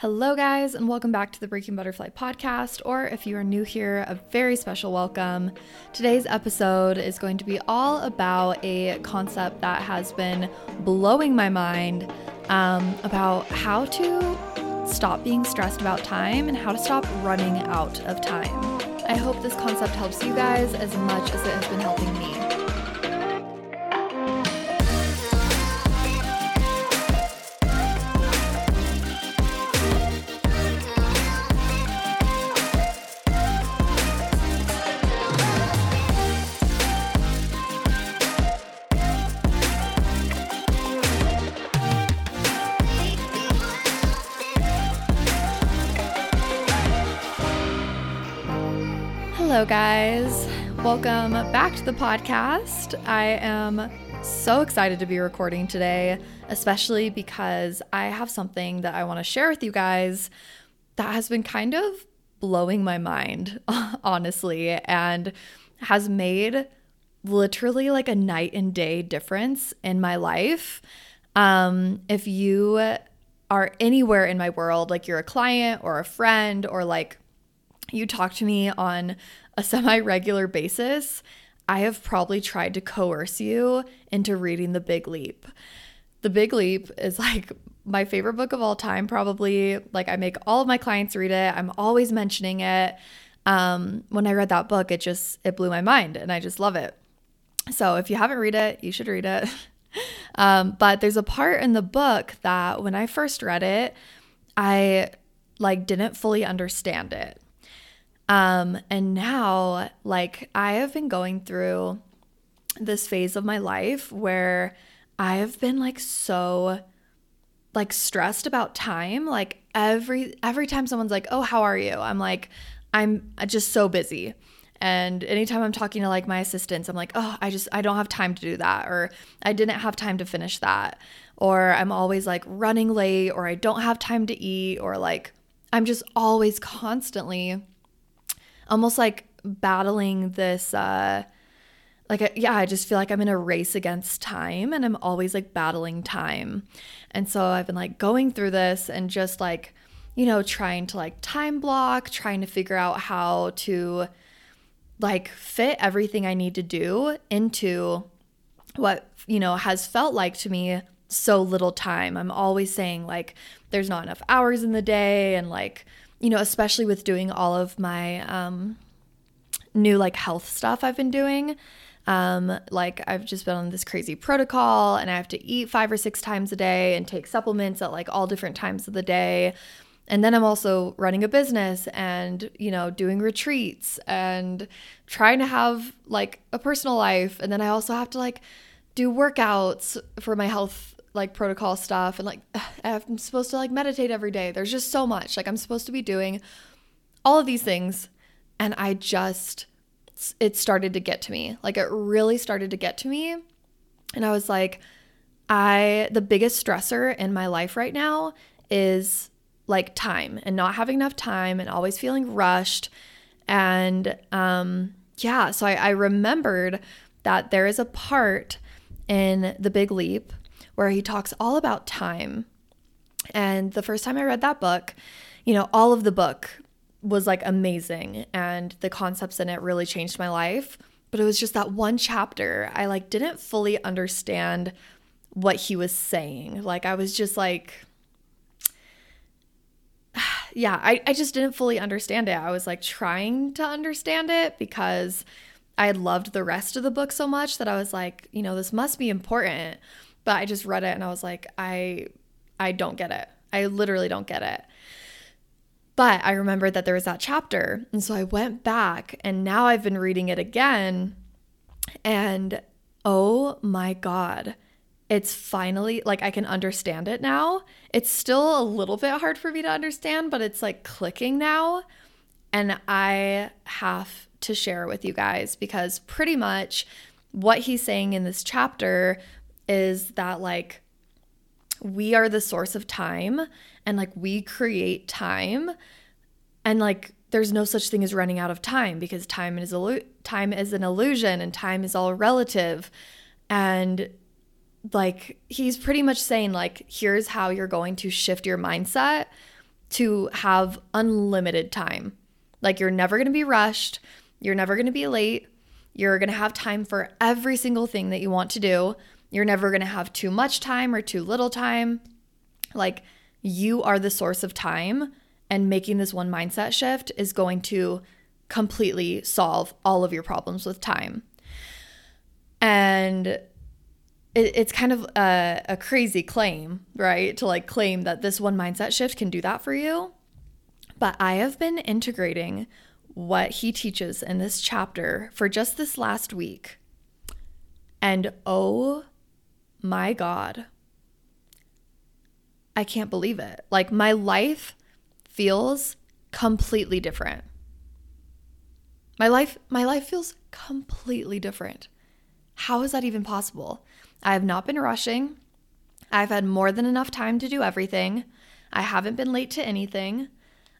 Hello, guys, and welcome back to the Breaking Butterfly podcast. Or if you are new here, a very special welcome. Today's episode is going to be all about a concept that has been blowing my mind um, about how to stop being stressed about time and how to stop running out of time. I hope this concept helps you guys as much as it has been helping me. Welcome back to the podcast. I am so excited to be recording today, especially because I have something that I want to share with you guys that has been kind of blowing my mind, honestly, and has made literally like a night and day difference in my life. Um, if you are anywhere in my world, like you're a client or a friend or like you talk to me on a semi regular basis, I have probably tried to coerce you into reading The Big Leap. The Big Leap is like my favorite book of all time, probably. Like, I make all of my clients read it, I'm always mentioning it. Um, when I read that book, it just it blew my mind and I just love it. So if you haven't read it, you should read it. um, but there's a part in the book that when I first read it, I like didn't fully understand it. Um, and now, like, I have been going through this phase of my life where I have been like so like stressed about time. Like every every time someone's like, "Oh, how are you?" I'm like, "I'm just so busy." And anytime I'm talking to like my assistants, I'm like, "Oh, I just I don't have time to do that," or "I didn't have time to finish that," or I'm always like running late, or I don't have time to eat, or like I'm just always constantly almost like battling this uh like yeah i just feel like i'm in a race against time and i'm always like battling time. And so i've been like going through this and just like you know trying to like time block trying to figure out how to like fit everything i need to do into what you know has felt like to me so little time. I'm always saying like there's not enough hours in the day and like you know, especially with doing all of my um, new like health stuff I've been doing. Um, like I've just been on this crazy protocol and I have to eat five or six times a day and take supplements at like all different times of the day. And then I'm also running a business and, you know, doing retreats and trying to have like a personal life. And then I also have to like do workouts for my health like protocol stuff and like I'm supposed to like meditate every day. There's just so much. Like I'm supposed to be doing all of these things and I just it started to get to me. Like it really started to get to me. And I was like I the biggest stressor in my life right now is like time and not having enough time and always feeling rushed. And um yeah, so I, I remembered that there is a part in the big leap where he talks all about time. And the first time I read that book, you know, all of the book was like amazing and the concepts in it really changed my life. But it was just that one chapter, I like didn't fully understand what he was saying. Like I was just like, yeah, I, I just didn't fully understand it. I was like trying to understand it because I had loved the rest of the book so much that I was like, you know, this must be important. But I just read it and I was like, I I don't get it. I literally don't get it. But I remembered that there was that chapter. And so I went back and now I've been reading it again. And oh my God, it's finally like I can understand it now. It's still a little bit hard for me to understand, but it's like clicking now. And I have to share with you guys because pretty much what he's saying in this chapter is that like we are the source of time and like we create time and like there's no such thing as running out of time because time is a time is an illusion and time is all relative and like he's pretty much saying like here's how you're going to shift your mindset to have unlimited time. Like you're never going to be rushed, you're never going to be late. You're going to have time for every single thing that you want to do. You're never going to have too much time or too little time. Like you are the source of time, and making this one mindset shift is going to completely solve all of your problems with time. And it, it's kind of a, a crazy claim, right? To like claim that this one mindset shift can do that for you. But I have been integrating what he teaches in this chapter for just this last week. And oh my God, I can't believe it. Like my life feels completely different. My life my life feels completely different. How is that even possible? I have not been rushing. I've had more than enough time to do everything. I haven't been late to anything.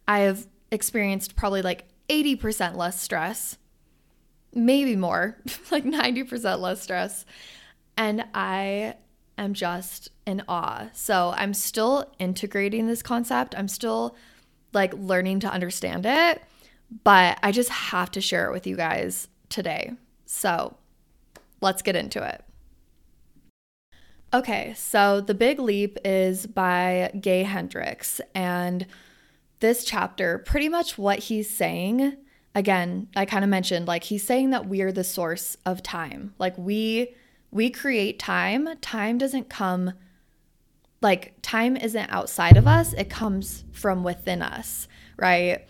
I have experienced probably like 80% less stress, maybe more, like 90% less stress. And I am just in awe. So I'm still integrating this concept. I'm still like learning to understand it, but I just have to share it with you guys today. So let's get into it. Okay, so The Big Leap is by Gay Hendricks. And this chapter, pretty much what he's saying, again, I kind of mentioned like he's saying that we are the source of time. Like we we create time. Time doesn't come like time isn't outside of us, it comes from within us, right?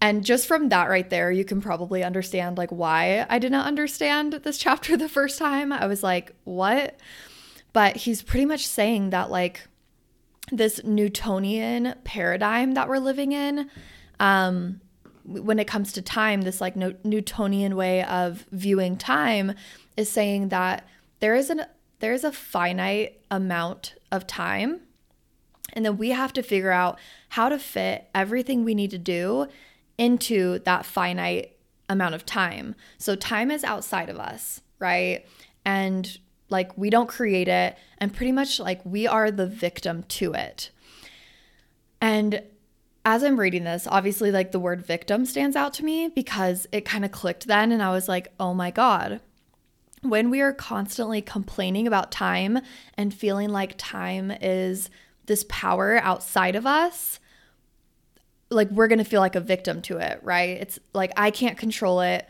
And just from that right there, you can probably understand like why I did not understand this chapter the first time. I was like, "What?" But he's pretty much saying that like this Newtonian paradigm that we're living in, um, when it comes to time, this like Newtonian way of viewing time is saying that there is an there is a finite amount of time, and then we have to figure out how to fit everything we need to do into that finite amount of time. So time is outside of us, right? And like we don't create it and pretty much like we are the victim to it. And as I'm reading this, obviously like the word victim stands out to me because it kind of clicked then and I was like, "Oh my god." When we are constantly complaining about time and feeling like time is this power outside of us, like we're going to feel like a victim to it, right? It's like I can't control it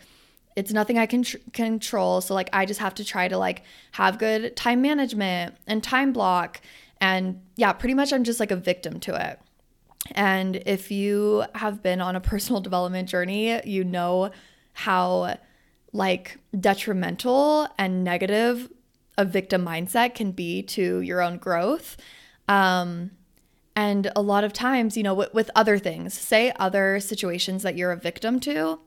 it's nothing I can tr- control. So like I just have to try to like have good time management and time block and yeah, pretty much I'm just like a victim to it. And if you have been on a personal development journey, you know how like detrimental and negative a victim mindset can be to your own growth. Um, and a lot of times, you know, with, with other things, say other situations that you're a victim to,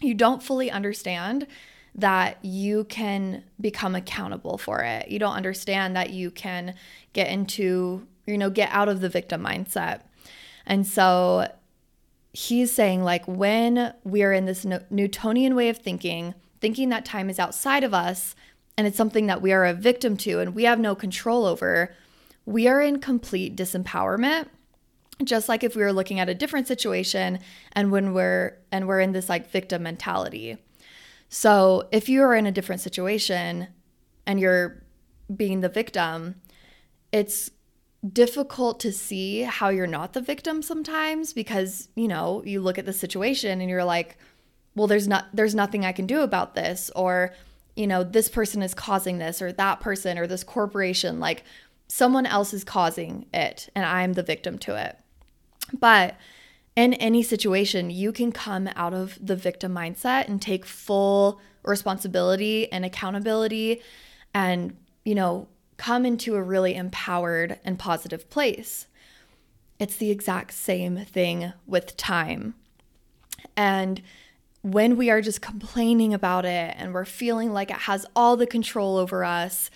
you don't fully understand that you can become accountable for it. You don't understand that you can get into, you know, get out of the victim mindset. And so he's saying, like, when we are in this Newtonian way of thinking, thinking that time is outside of us and it's something that we are a victim to and we have no control over, we are in complete disempowerment just like if we were looking at a different situation and when we're and we're in this like victim mentality. So, if you are in a different situation and you're being the victim, it's difficult to see how you're not the victim sometimes because, you know, you look at the situation and you're like, well, there's not there's nothing I can do about this or you know, this person is causing this or that person or this corporation like someone else is causing it and I'm the victim to it. But in any situation, you can come out of the victim mindset and take full responsibility and accountability and, you know, come into a really empowered and positive place. It's the exact same thing with time. And when we are just complaining about it and we're feeling like it has all the control over us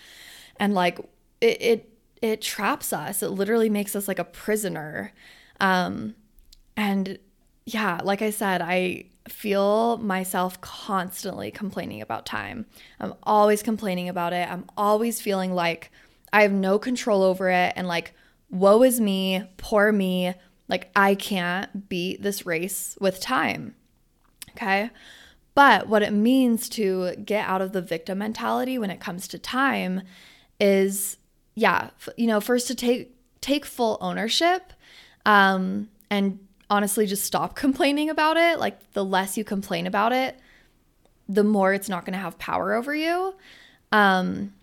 and like it, it it traps us. It literally makes us like a prisoner. Um, and yeah, like I said, I feel myself constantly complaining about time. I'm always complaining about it. I'm always feeling like I have no control over it and like, woe is me, poor me. Like, I can't beat this race with time. Okay. But what it means to get out of the victim mentality when it comes to time is, yeah, you know, first to take take full ownership um, and honestly just stop complaining about it. Like the less you complain about it, the more it's not going to have power over you. Um,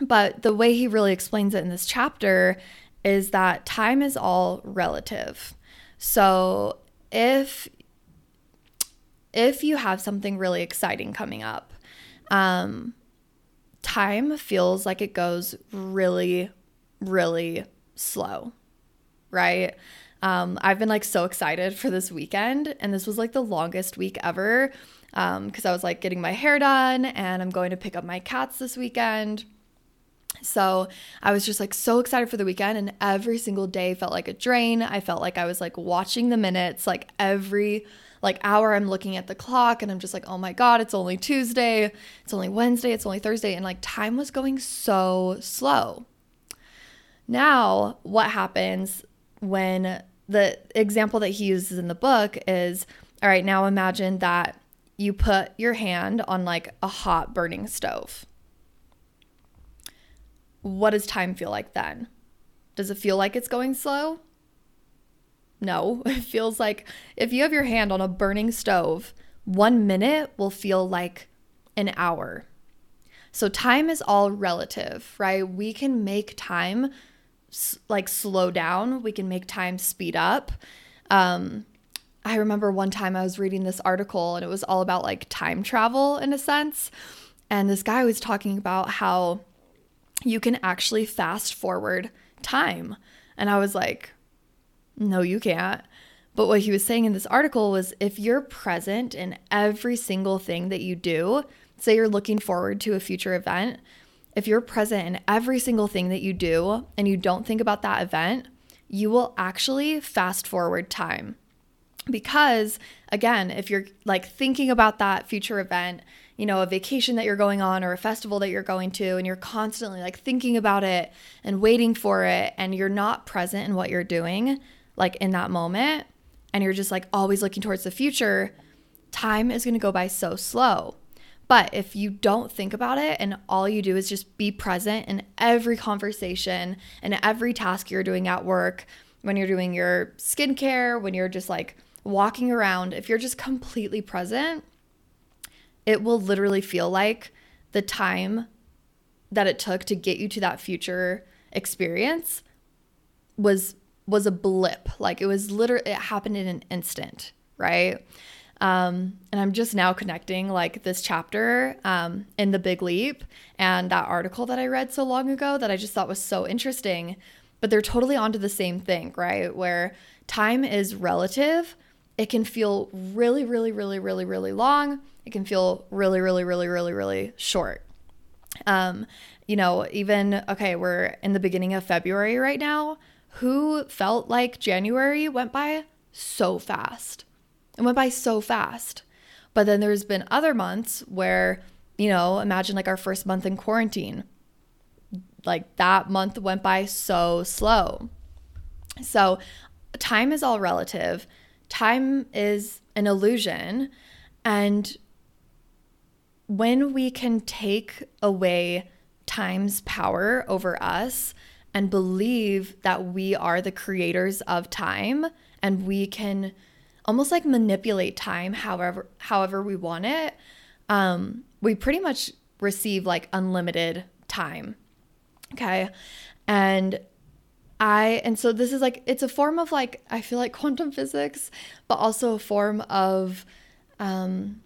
but the way he really explains it in this chapter is that time is all relative. So if if you have something really exciting coming up, um, time feels like it goes really, really slow, right? Um, I've been like so excited for this weekend, and this was like the longest week ever because um, I was like getting my hair done and I'm going to pick up my cats this weekend. So I was just like so excited for the weekend, and every single day felt like a drain. I felt like I was like watching the minutes, like every like hour I'm looking at the clock and I'm just like, oh my God, it's only Tuesday, it's only Wednesday, it's only Thursday. And like time was going so slow. Now, what happens when the example that he uses in the book is all right, now imagine that you put your hand on like a hot burning stove. What does time feel like then? Does it feel like it's going slow? No, it feels like if you have your hand on a burning stove, one minute will feel like an hour. So time is all relative, right? We can make time like slow down. We can make time speed up. Um, I remember one time I was reading this article and it was all about like time travel in a sense. And this guy was talking about how you can actually fast forward time. And I was like, no, you can't. But what he was saying in this article was if you're present in every single thing that you do, say you're looking forward to a future event, if you're present in every single thing that you do and you don't think about that event, you will actually fast forward time. Because again, if you're like thinking about that future event, you know, a vacation that you're going on or a festival that you're going to, and you're constantly like thinking about it and waiting for it, and you're not present in what you're doing, like in that moment, and you're just like always looking towards the future, time is gonna go by so slow. But if you don't think about it and all you do is just be present in every conversation and every task you're doing at work, when you're doing your skincare, when you're just like walking around, if you're just completely present, it will literally feel like the time that it took to get you to that future experience was was a blip. Like it was literally it happened in an instant, right? Um, and I'm just now connecting like this chapter um, in The Big Leap and that article that I read so long ago that I just thought was so interesting. But they're totally onto the same thing, right? Where time is relative. It can feel really, really, really, really, really long. It can feel really, really, really, really, really short. Um, you know, even, okay, we're in the beginning of February right now. Who felt like January went by so fast? It went by so fast. But then there's been other months where, you know, imagine like our first month in quarantine. Like that month went by so slow. So time is all relative. Time is an illusion. And when we can take away time's power over us and believe that we are the creators of time and we can almost like manipulate time however however we want it um we pretty much receive like unlimited time okay? And i and so this is like it's a form of like i feel like quantum physics but also a form of um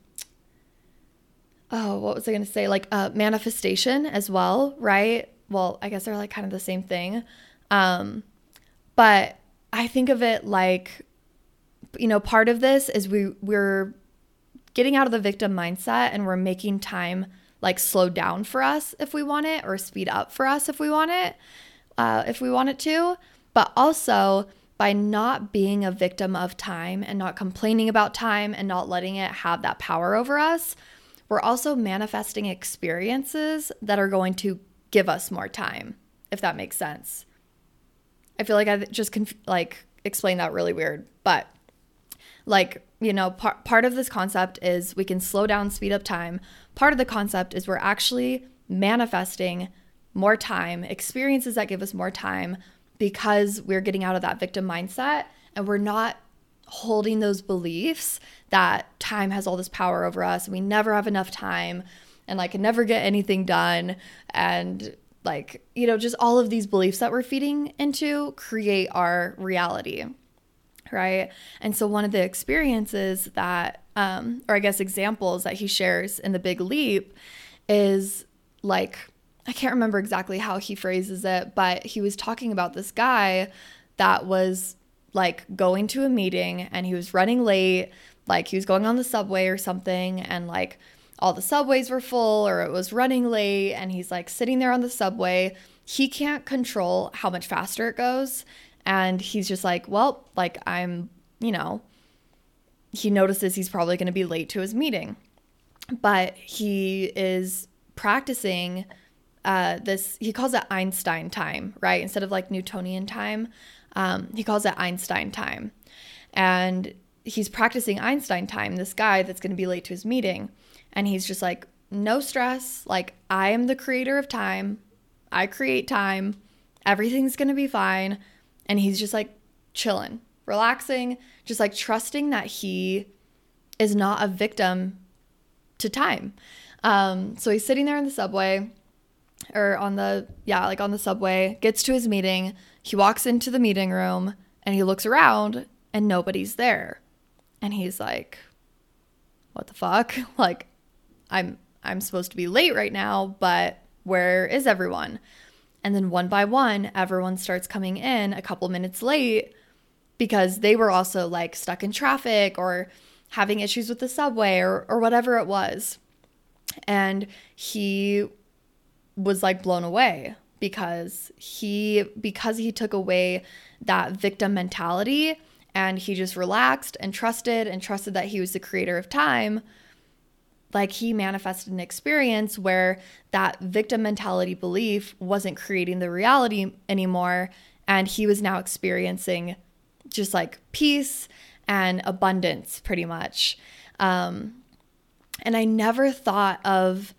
oh what was i going to say? Like uh manifestation as well right well i guess they're like kind of the same thing um but i think of it like you know, part of this is we we're getting out of the victim mindset and we're making time like slow down for us if we want it or speed up for us if we want it, uh, if we want it to. But also by not being a victim of time and not complaining about time and not letting it have that power over us, we're also manifesting experiences that are going to give us more time, if that makes sense. I feel like I just conf- like explain that really weird, but like, you know, par- part of this concept is we can slow down, speed up time. Part of the concept is we're actually manifesting more time, experiences that give us more time because we're getting out of that victim mindset and we're not holding those beliefs that time has all this power over us. We never have enough time and like can never get anything done and like, you know, just all of these beliefs that we're feeding into create our reality. Right. And so, one of the experiences that, um, or I guess examples that he shares in The Big Leap is like, I can't remember exactly how he phrases it, but he was talking about this guy that was like going to a meeting and he was running late, like he was going on the subway or something, and like all the subways were full or it was running late and he's like sitting there on the subway. He can't control how much faster it goes. And he's just like, well, like I'm, you know, he notices he's probably going to be late to his meeting. But he is practicing uh, this, he calls it Einstein time, right? Instead of like Newtonian time, um, he calls it Einstein time. And he's practicing Einstein time, this guy that's going to be late to his meeting. And he's just like, no stress. Like, I am the creator of time. I create time. Everything's going to be fine. And he's just like chilling, relaxing, just like trusting that he is not a victim to time. Um, so he's sitting there in the subway or on the, yeah, like on the subway, gets to his meeting. He walks into the meeting room and he looks around and nobody's there. And he's like, what the fuck? Like, I'm I'm supposed to be late right now, but where is everyone? And then one by one, everyone starts coming in a couple minutes late because they were also like stuck in traffic or having issues with the subway or, or whatever it was. And he was like blown away because he because he took away that victim mentality and he just relaxed and trusted and trusted that he was the creator of time like he manifested an experience where that victim mentality belief wasn't creating the reality anymore and he was now experiencing just like peace and abundance pretty much. Um, and i never thought of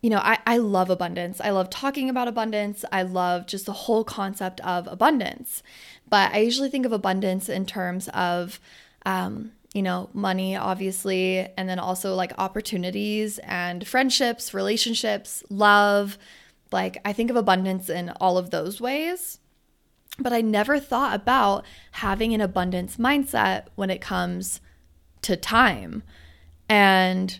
you know I, I love abundance. I love talking about abundance. I love just the whole concept of abundance. But i usually think of abundance in terms of um, you know, money, obviously, and then also like opportunities and friendships, relationships, love. Like, I think of abundance in all of those ways. But I never thought about having an abundance mindset when it comes to time. And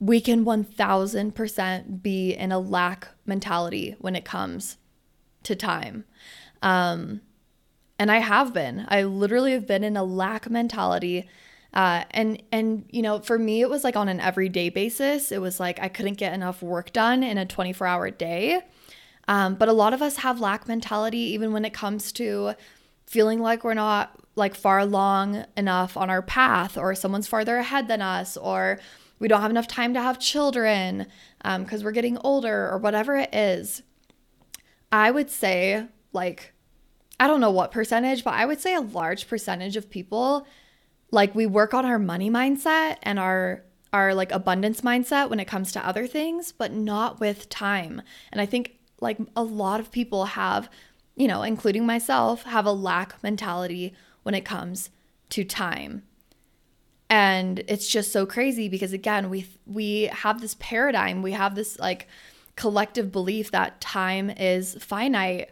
we can 1000% be in a lack mentality when it comes to time. Um, and I have been. I literally have been in a lack mentality uh, and and you know, for me, it was like on an everyday basis. It was like I couldn't get enough work done in a 24 hour day. Um, but a lot of us have lack mentality, even when it comes to feeling like we're not like far along enough on our path, or someone's farther ahead than us, or we don't have enough time to have children because um, we're getting older, or whatever it is. I would say, like, I don't know what percentage, but I would say a large percentage of people like we work on our money mindset and our our like abundance mindset when it comes to other things, but not with time. And I think like a lot of people have, you know, including myself, have a lack mentality when it comes to time. And it's just so crazy because again, we we have this paradigm, we have this like collective belief that time is finite,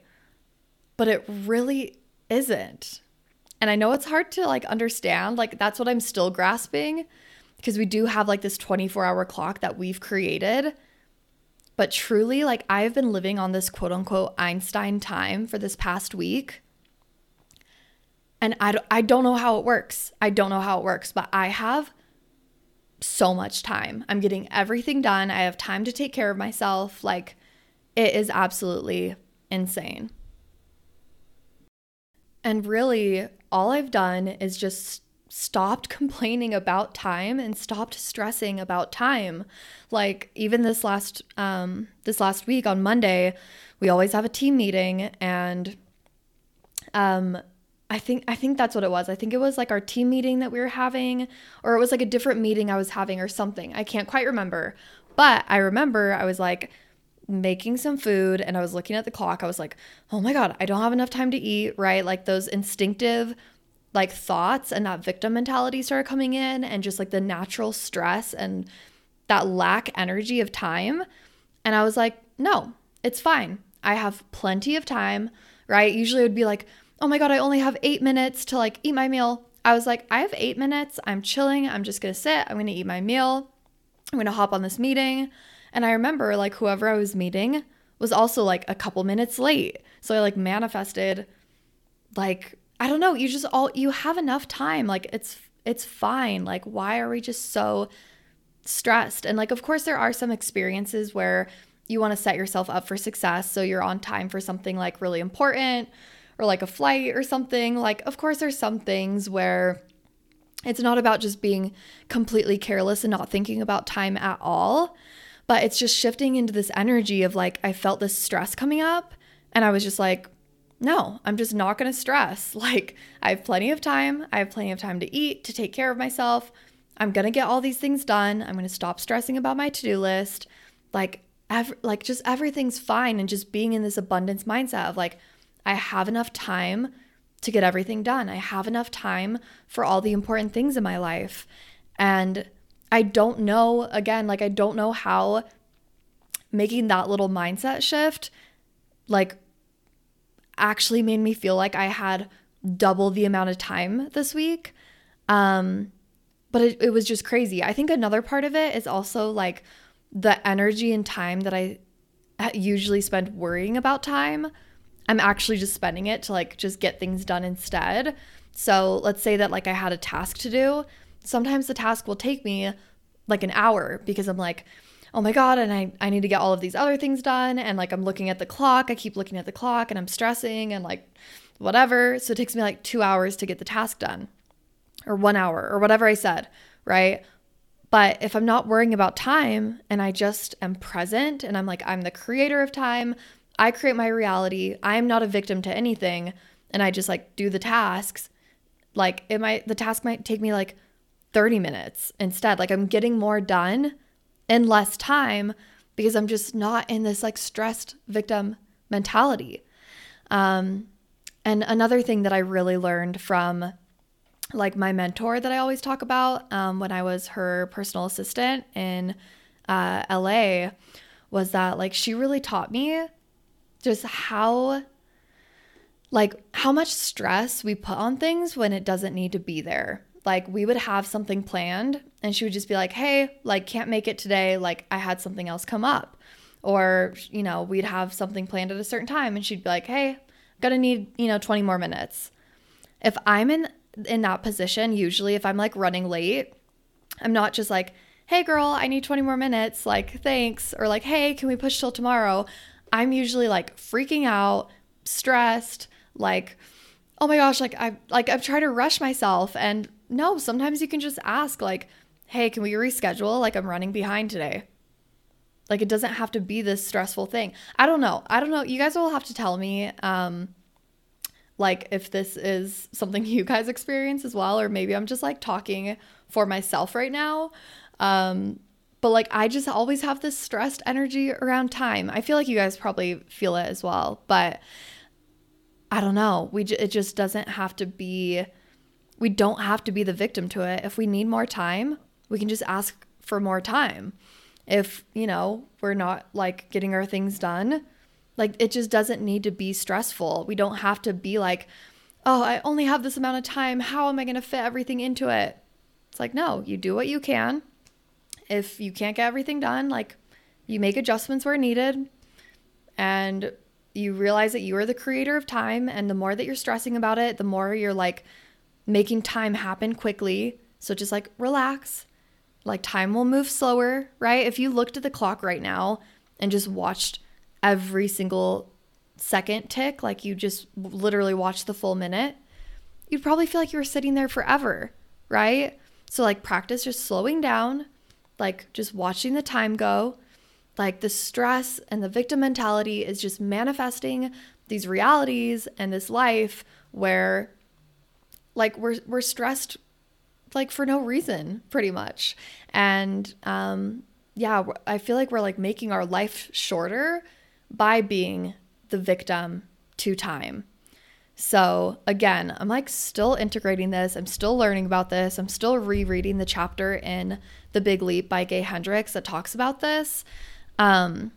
but it really isn't. And I know it's hard to like understand. Like that's what I'm still grasping because we do have like this 24 hour clock that we've created. But truly, like I've been living on this quote unquote Einstein time for this past week. And I, I don't know how it works. I don't know how it works, but I have so much time. I'm getting everything done. I have time to take care of myself. Like it is absolutely insane. And really, all I've done is just stopped complaining about time and stopped stressing about time. Like even this last um this last week on Monday, we always have a team meeting and um I think I think that's what it was. I think it was like our team meeting that we were having or it was like a different meeting I was having or something. I can't quite remember. But I remember I was like making some food and I was looking at the clock. I was like, "Oh my god, I don't have enough time to eat," right? Like those instinctive like thoughts and that victim mentality started coming in and just like the natural stress and that lack energy of time. And I was like, "No, it's fine. I have plenty of time." Right? Usually it would be like, "Oh my god, I only have 8 minutes to like eat my meal." I was like, "I have 8 minutes. I'm chilling. I'm just going to sit. I'm going to eat my meal. I'm going to hop on this meeting." And I remember like whoever I was meeting was also like a couple minutes late. So I like manifested like I don't know, you just all you have enough time. Like it's it's fine. Like why are we just so stressed? And like of course there are some experiences where you want to set yourself up for success so you're on time for something like really important or like a flight or something. Like of course there's some things where it's not about just being completely careless and not thinking about time at all. But it's just shifting into this energy of like, I felt this stress coming up. And I was just like, no, I'm just not going to stress. Like, I have plenty of time. I have plenty of time to eat, to take care of myself. I'm going to get all these things done. I'm going to stop stressing about my to do list. Like, ev- like just everything's fine. And just being in this abundance mindset of like, I have enough time to get everything done. I have enough time for all the important things in my life. And I don't know, again, like I don't know how making that little mindset shift like actually made me feel like I had double the amount of time this week. Um but it, it was just crazy. I think another part of it is also like the energy and time that I usually spend worrying about time. I'm actually just spending it to like just get things done instead. So let's say that like I had a task to do sometimes the task will take me like an hour because I'm like, oh my God, and I, I need to get all of these other things done. And like I'm looking at the clock, I keep looking at the clock and I'm stressing and like whatever. So it takes me like two hours to get the task done or one hour or whatever I said, right? But if I'm not worrying about time and I just am present and I'm like, I'm the creator of time, I create my reality, I'm not a victim to anything, and I just like do the tasks, like it might, the task might take me like 30 minutes instead. Like I'm getting more done in less time because I'm just not in this like stressed victim mentality. Um, and another thing that I really learned from like my mentor that I always talk about um, when I was her personal assistant in uh, LA was that like she really taught me just how like how much stress we put on things when it doesn't need to be there like we would have something planned and she would just be like, "Hey, like can't make it today, like I had something else come up." Or, you know, we'd have something planned at a certain time and she'd be like, "Hey, going to need, you know, 20 more minutes." If I'm in in that position, usually if I'm like running late, I'm not just like, "Hey girl, I need 20 more minutes." Like, "Thanks." Or like, "Hey, can we push till tomorrow?" I'm usually like freaking out, stressed, like oh my gosh, like I like I'm trying to rush myself and no, sometimes you can just ask, like, hey, can we reschedule? Like, I'm running behind today. Like, it doesn't have to be this stressful thing. I don't know. I don't know. You guys will have to tell me, um, like, if this is something you guys experience as well, or maybe I'm just like talking for myself right now. Um, but like, I just always have this stressed energy around time. I feel like you guys probably feel it as well, but I don't know. We, j- it just doesn't have to be we don't have to be the victim to it. If we need more time, we can just ask for more time. If, you know, we're not like getting our things done, like it just doesn't need to be stressful. We don't have to be like, oh, I only have this amount of time. How am I going to fit everything into it? It's like, no, you do what you can. If you can't get everything done, like you make adjustments where needed and you realize that you are the creator of time. And the more that you're stressing about it, the more you're like, making time happen quickly. So just like relax. Like time will move slower, right? If you looked at the clock right now and just watched every single second tick, like you just literally watched the full minute, you'd probably feel like you were sitting there forever, right? So like practice just slowing down, like just watching the time go. Like the stress and the victim mentality is just manifesting these realities and this life where like we're we're stressed like for no reason pretty much. And um yeah i feel like we're like making our life shorter by being the victim to time. So again i'm like still integrating this. I'm still learning about this. I'm still rereading the chapter in the big leap by gay hendricks that talks about this. Um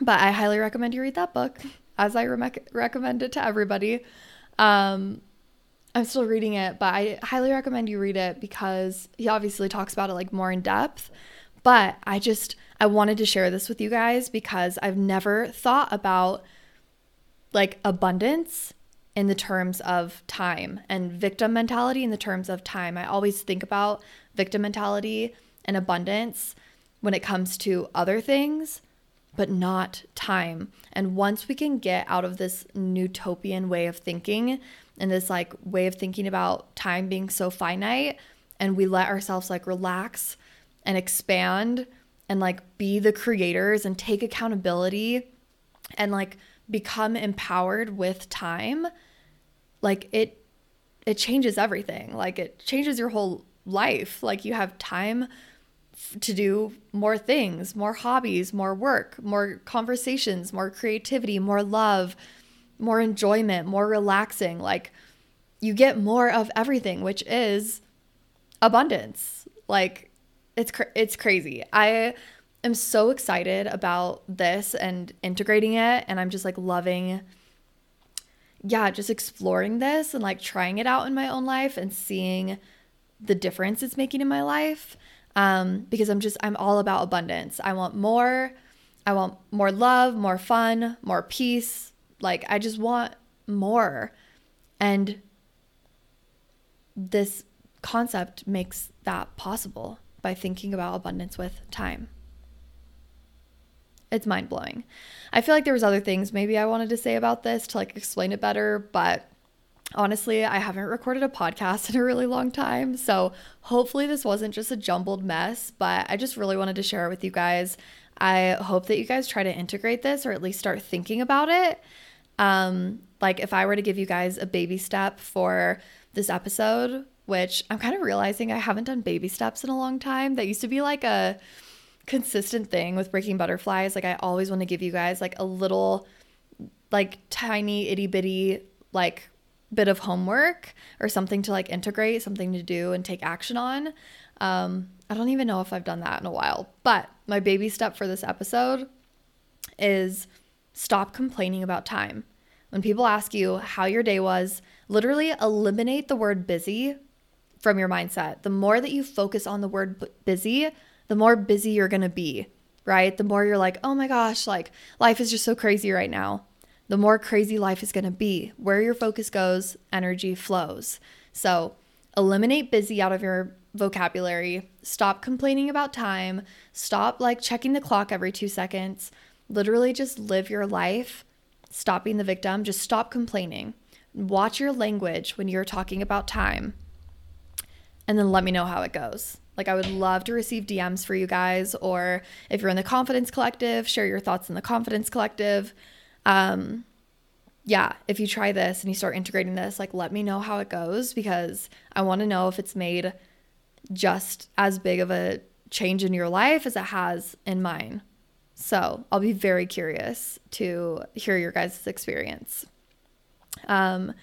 but i highly recommend you read that book as i re- recommend it to everybody. Um I'm still reading it, but I highly recommend you read it because he obviously talks about it like more in depth. But I just I wanted to share this with you guys because I've never thought about like abundance in the terms of time and victim mentality in the terms of time. I always think about victim mentality and abundance when it comes to other things, but not time. And once we can get out of this Newtonian way of thinking and this like way of thinking about time being so finite and we let ourselves like relax and expand and like be the creators and take accountability and like become empowered with time like it it changes everything. Like it changes your whole life. Like you have time to do more things more hobbies more work more conversations more creativity more love more enjoyment, more relaxing. Like you get more of everything, which is abundance. Like it's cr- it's crazy. I am so excited about this and integrating it and I'm just like loving yeah, just exploring this and like trying it out in my own life and seeing the difference it's making in my life. Um, because I'm just, I'm all about abundance. I want more. I want more love, more fun, more peace, like, I just want more. And this concept makes that possible by thinking about abundance with time. It's mind blowing. I feel like there was other things maybe I wanted to say about this to like explain it better, but honestly, I haven't recorded a podcast in a really long time. So hopefully this wasn't just a jumbled mess, but I just really wanted to share it with you guys. I hope that you guys try to integrate this or at least start thinking about it. Um, like if I were to give you guys a baby step for this episode, which I'm kind of realizing I haven't done baby steps in a long time. That used to be like a consistent thing with breaking butterflies. Like I always want to give you guys like a little like tiny itty bitty like bit of homework or something to like integrate, something to do and take action on. Um, I don't even know if I've done that in a while, but my baby step for this episode is Stop complaining about time. When people ask you how your day was, literally eliminate the word busy from your mindset. The more that you focus on the word busy, the more busy you're going to be, right? The more you're like, oh my gosh, like life is just so crazy right now. The more crazy life is going to be. Where your focus goes, energy flows. So eliminate busy out of your vocabulary. Stop complaining about time. Stop like checking the clock every two seconds. Literally just live your life, stop being the victim, just stop complaining. Watch your language when you're talking about time. And then let me know how it goes. Like, I would love to receive DMs for you guys, or if you're in the Confidence Collective, share your thoughts in the Confidence Collective. Um, yeah, if you try this and you start integrating this, like, let me know how it goes because I want to know if it's made just as big of a change in your life as it has in mine. So I'll be very curious to hear your guys' experience. Um,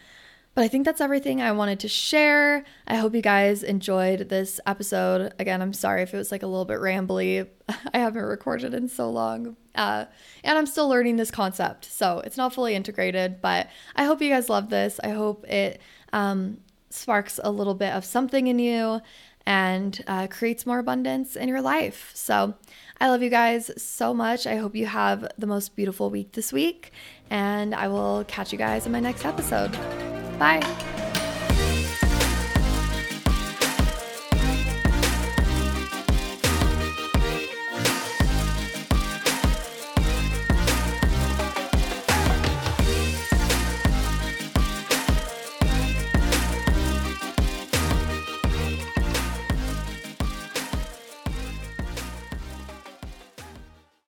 but I think that's everything I wanted to share. I hope you guys enjoyed this episode. Again, I'm sorry if it was like a little bit rambly. I haven't recorded in so long. Uh, and I'm still learning this concept. So it's not fully integrated, but I hope you guys love this. I hope it um, sparks a little bit of something in you and uh, creates more abundance in your life. So I love you guys so much. I hope you have the most beautiful week this week, and I will catch you guys in my next episode. Bye.